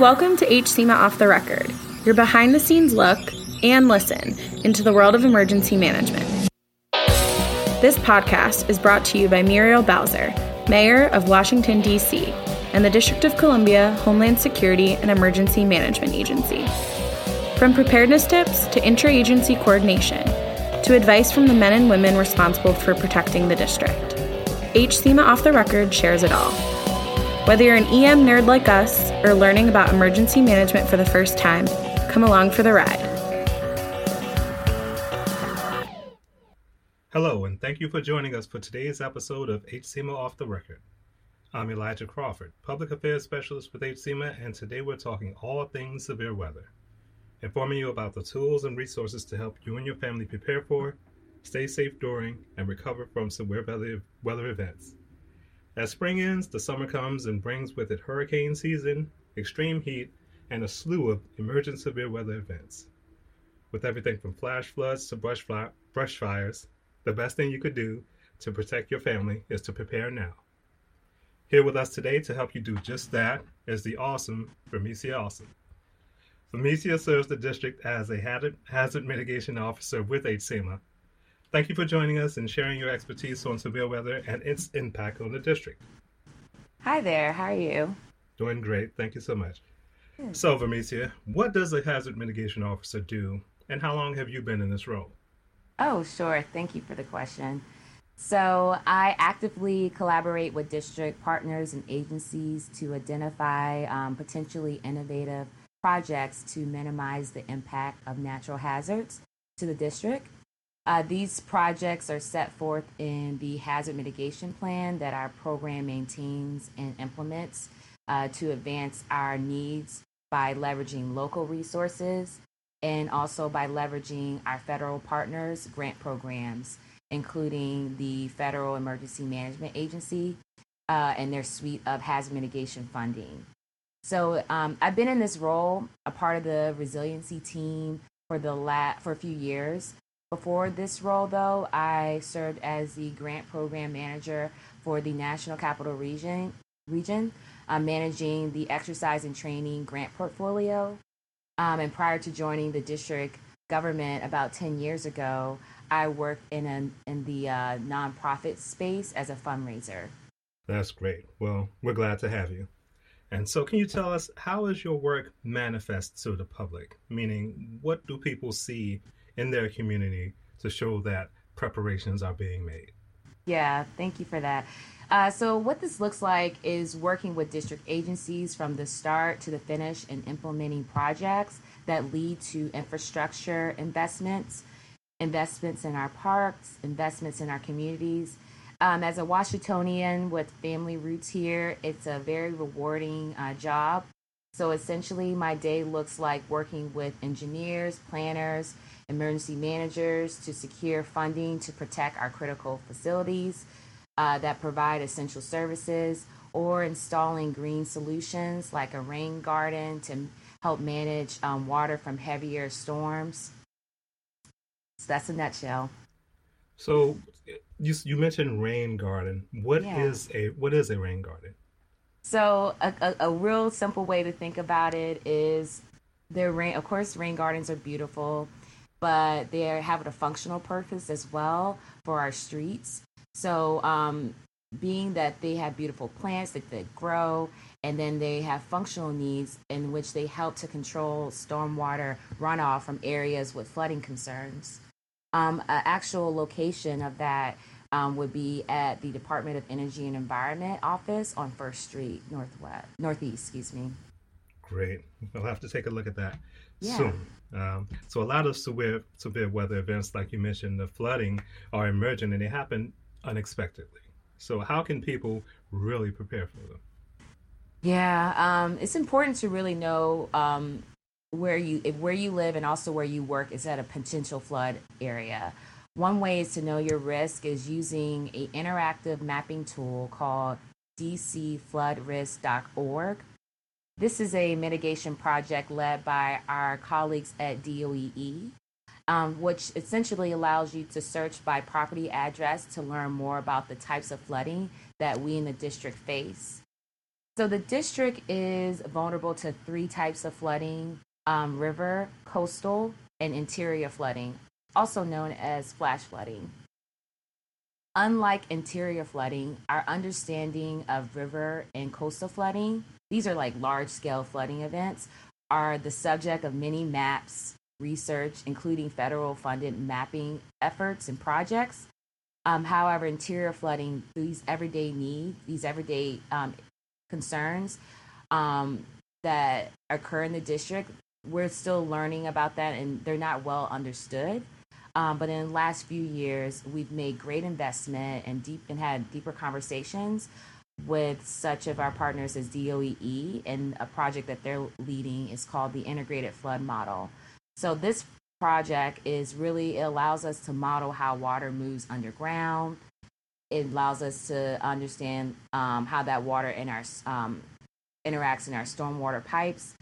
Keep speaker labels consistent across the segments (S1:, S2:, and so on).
S1: Welcome to HSEMA Off the Record, your behind the scenes look and listen into the world of emergency management. This podcast is brought to you by Muriel Bowser, Mayor of Washington, D.C., and the District of Columbia Homeland Security and Emergency Management Agency. From preparedness tips to interagency coordination, to advice from the men and women responsible for protecting the district, HSEMA Off the Record shares it all. Whether you're an EM nerd like us or learning about emergency management for the first time, come along for the ride.
S2: Hello, and thank you for joining us for today's episode of HSEMA Off the Record. I'm Elijah Crawford, Public Affairs Specialist with HSEMA, and today we're talking all things severe weather, informing you about the tools and resources to help you and your family prepare for, stay safe during, and recover from severe weather events. As spring ends, the summer comes and brings with it hurricane season, extreme heat, and a slew of emergent severe weather events. With everything from flash floods to brush, fly, brush fires, the best thing you could do to protect your family is to prepare now. Here with us today to help you do just that is the awesome Vermecia Alsop. Vermecia serves the district as a hazard, hazard mitigation officer with HSEMA Thank you for joining us and sharing your expertise on severe weather and its impact on the district.
S3: Hi there, how are you?
S2: Doing great, thank you so much. So, Vermecia, what does a hazard mitigation officer do, and how long have you been in this role?
S3: Oh, sure, thank you for the question. So, I actively collaborate with district partners and agencies to identify um, potentially innovative projects to minimize the impact of natural hazards to the district. Uh, these projects are set forth in the hazard mitigation plan that our program maintains and implements uh, to advance our needs by leveraging local resources and also by leveraging our federal partners' grant programs, including the Federal Emergency Management Agency uh, and their suite of hazard mitigation funding. So um, I've been in this role, a part of the resiliency team for the la- for a few years. Before this role, though, I served as the grant program manager for the National Capital Region, region uh, managing the exercise and training grant portfolio. Um, and prior to joining the district government about 10 years ago, I worked in, a, in the uh, nonprofit space as a fundraiser.
S2: That's great. Well, we're glad to have you. And so, can you tell us how is your work manifest to the public? Meaning, what do people see in their community to show that preparations are being made.
S3: Yeah, thank you for that. Uh, so, what this looks like is working with district agencies from the start to the finish and implementing projects that lead to infrastructure investments, investments in our parks, investments in our communities. Um, as a Washingtonian with family roots here, it's a very rewarding uh, job. So, essentially, my day looks like working with engineers, planners, emergency managers to secure funding to protect our critical facilities uh, that provide essential services, or installing green solutions like a rain garden to help manage um, water from heavier storms. So that's a nutshell.
S2: So you, you mentioned rain garden. What yeah. is a what is a rain garden?
S3: So a, a, a, real simple way to think about it is their rain. Of course, rain gardens are beautiful but they have a functional purpose as well for our streets. So, um, being that they have beautiful plants that grow, and then they have functional needs in which they help to control stormwater runoff from areas with flooding concerns. Um, an actual location of that um, would be at the Department of Energy and Environment office on First Street, Northwest, Northeast. Excuse me.
S2: Great. I'll have to take a look at that yeah. soon. Um, so a lot of severe severe weather events, like you mentioned, the flooding, are emerging and they happen unexpectedly. So how can people really prepare for them?
S3: Yeah, um, it's important to really know um, where you where you live and also where you work is at a potential flood area. One way is to know your risk is using a interactive mapping tool called dcfloodrisk.org. This is a mitigation project led by our colleagues at DOEE, um, which essentially allows you to search by property address to learn more about the types of flooding that we in the district face. So the district is vulnerable to three types of flooding um, river, coastal, and interior flooding, also known as flash flooding. Unlike interior flooding, our understanding of river and coastal flooding, these are like large scale flooding events, are the subject of many maps, research, including federal funded mapping efforts and projects. Um, however, interior flooding, these everyday needs, these everyday um, concerns um, that occur in the district, we're still learning about that and they're not well understood. Um, but in the last few years, we've made great investment and deep and had deeper conversations with such of our partners as DOEE, and a project that they're leading is called the Integrated Flood Model. So this project is really it allows us to model how water moves underground. It allows us to understand um, how that water in our um, interacts in our stormwater pipes,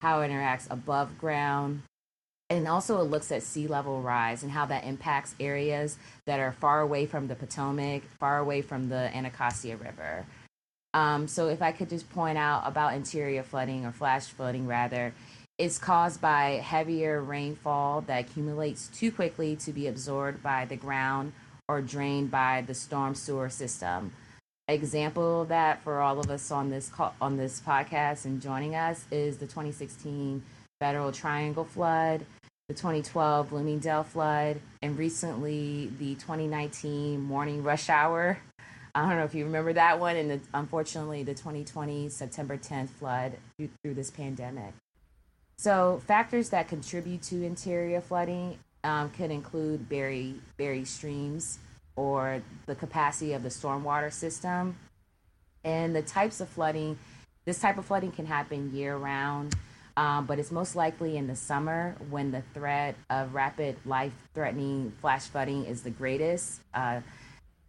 S3: how it interacts above ground, and also it looks at sea level rise and how that impacts areas that are far away from the Potomac, far away from the Anacostia River. Um, so if I could just point out about interior flooding or flash flooding rather, it's caused by heavier rainfall that accumulates too quickly to be absorbed by the ground or drained by the storm sewer system. Example of that for all of us on this call, on this podcast and joining us is the 2016 Federal Triangle flood, the 2012 Bloomingdale flood, and recently the 2019 morning rush hour. I don't know if you remember that one, and the, unfortunately the 2020 September 10th flood through, through this pandemic. So factors that contribute to interior flooding um, could include buried buried streams or the capacity of the stormwater system, and the types of flooding. This type of flooding can happen year round um, but it's most likely in the summer when the threat of rapid life threatening flash flooding is the greatest. Uh,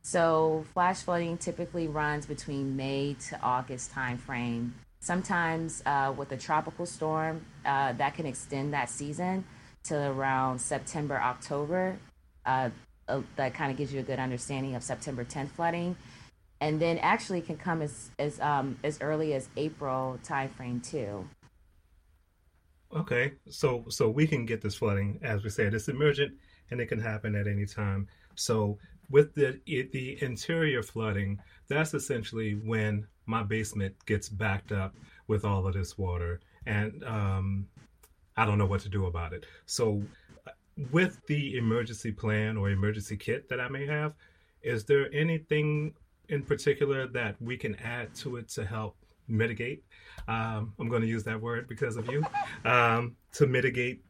S3: so, flash flooding typically runs between May to August timeframe. Sometimes, uh, with a tropical storm, uh, that can extend that season to around September, October. Uh, uh, that kind of gives you a good understanding of September 10th flooding and then actually can come as as um, as early as April timeframe too.
S2: Okay, so so we can get this flooding, as we said, it's emergent and it can happen at any time. So with the the interior flooding, that's essentially when my basement gets backed up with all of this water, and um, I don't know what to do about it. So with the emergency plan or emergency kit that I may have, is there anything in particular that we can add to it to help mitigate. Um, I'm going to use that word because of you um, to mitigate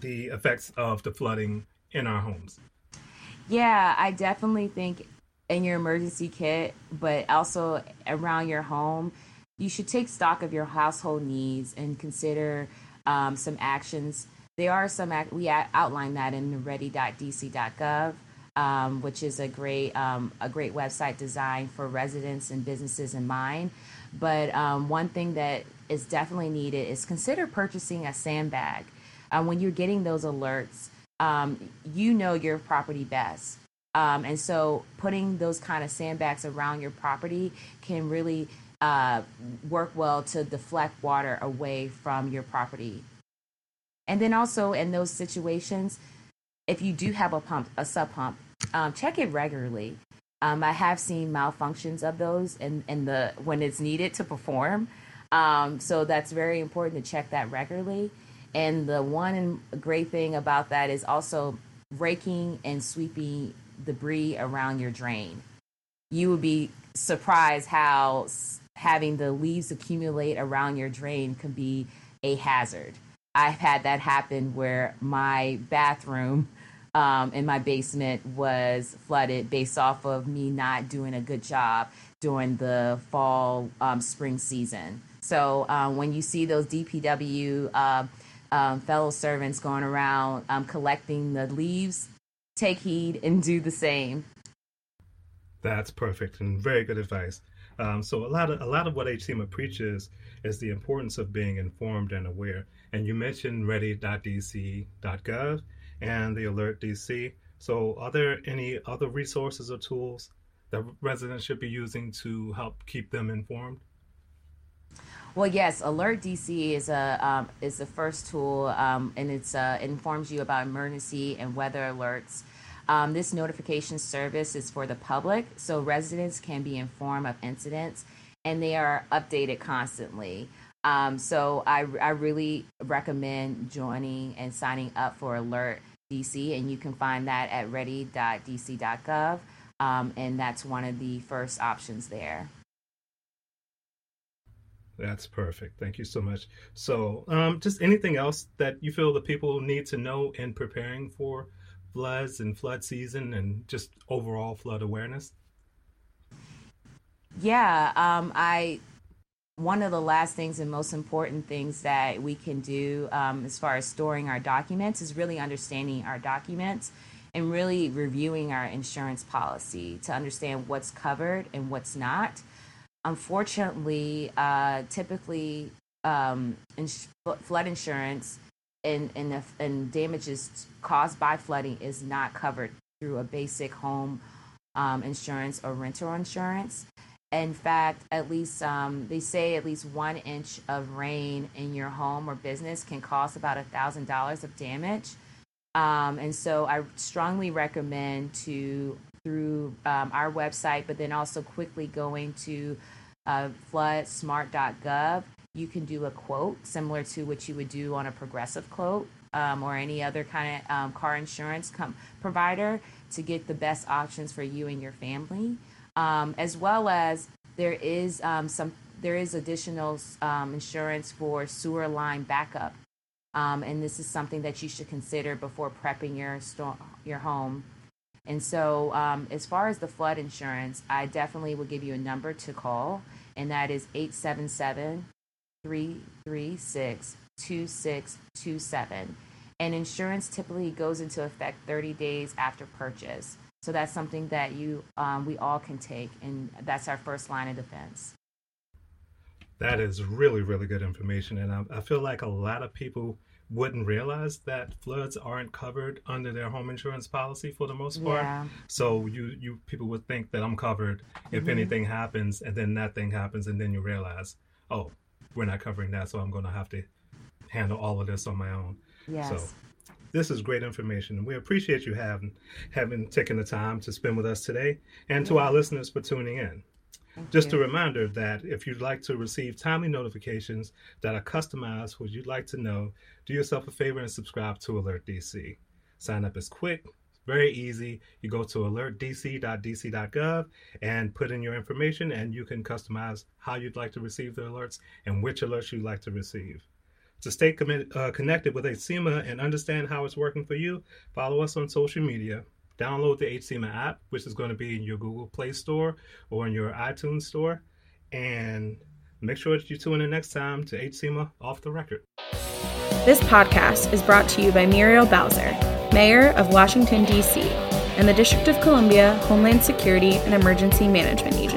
S2: the effects of the flooding in our homes.
S3: Yeah, I definitely think in your emergency kit, but also around your home, you should take stock of your household needs and consider um, some actions. There are some, we outline that in ready.dc.gov. Um, which is a great um, a great website designed for residents and businesses in mind. But um, one thing that is definitely needed is consider purchasing a sandbag. Uh, when you're getting those alerts, um, you know your property best. Um, and so putting those kind of sandbags around your property can really uh, work well to deflect water away from your property. And then also in those situations, if you do have a pump, a sump pump, um, check it regularly. Um, I have seen malfunctions of those and in the when it's needed to perform. Um, so that's very important to check that regularly. And the one great thing about that is also raking and sweeping debris around your drain. You would be surprised how having the leaves accumulate around your drain can be a hazard. I've had that happen where my bathroom um, in my basement was flooded based off of me not doing a good job during the fall um, spring season. So um, when you see those DPW uh, um, fellow servants going around um, collecting the leaves, take heed and do the same.
S2: That's perfect and very good advice. Um, so a lot of a lot of what HSEMA preaches is the importance of being informed and aware. And you mentioned ready.dc.gov and the Alert DC. So, are there any other resources or tools that residents should be using to help keep them informed?
S3: Well, yes, Alert DC is a um, is the first tool, um, and it's uh, informs you about emergency and weather alerts. Um, this notification service is for the public, so residents can be informed of incidents, and they are updated constantly. Um, so I, I really recommend joining and signing up for Alert DC, and you can find that at ready.dc.gov, um, and that's one of the first options there.
S2: That's perfect. Thank you so much. So, um, just anything else that you feel the people need to know in preparing for floods and flood season and just overall flood awareness?
S3: Yeah, um, I one of the last things and most important things that we can do um, as far as storing our documents is really understanding our documents and really reviewing our insurance policy to understand what's covered and what's not. Unfortunately, uh, typically, um, ins- flood insurance and, and, and damages caused by flooding is not covered through a basic home um, insurance or rental insurance. In fact, at least um, they say at least one inch of rain in your home or business can cost about a thousand dollars of damage. Um, and so I strongly recommend to through um, our website, but then also quickly going to uh, floodsmart.gov. You can do a quote similar to what you would do on a progressive quote um, or any other kind of um, car insurance com- provider to get the best options for you and your family um, as well as there is um, some there is additional um, insurance for sewer line backup, um, and this is something that you should consider before prepping your store, your home. And so, as far as the flood insurance, I definitely will give you a number to call, and that is 877 336 2627. And insurance typically goes into effect 30 days after purchase. So that's something that you um, we all can take, and that's our first line of defense.
S2: That is really, really good information, and I, I feel like a lot of people wouldn't realize that floods aren't covered under their home insurance policy for the most part. Yeah. So you you people would think that I'm covered if mm-hmm. anything happens, and then that thing happens, and then you realize, oh, we're not covering that, so I'm going to have to handle all of this on my own.
S3: Yes.
S2: So this is great information, and we appreciate you having having taken the time to spend with us today, and to our listeners for tuning in. Thank Just you. a reminder that if you'd like to receive timely notifications that are customized for what you'd like to know, do yourself a favor and subscribe to Alert DC. Sign up is quick, very easy. You go to alertdc.dc.gov and put in your information, and you can customize how you'd like to receive the alerts and which alerts you'd like to receive. To stay uh, connected with HSEMA and understand how it's working for you, follow us on social media. Download the HSEMA app, which is going to be in your Google Play Store or in your iTunes Store. And make sure that you tune in next time to HSEMA Off the Record.
S1: This podcast is brought to you by Muriel Bowser, Mayor of Washington, D.C., and the District of Columbia Homeland Security and Emergency Management Agency.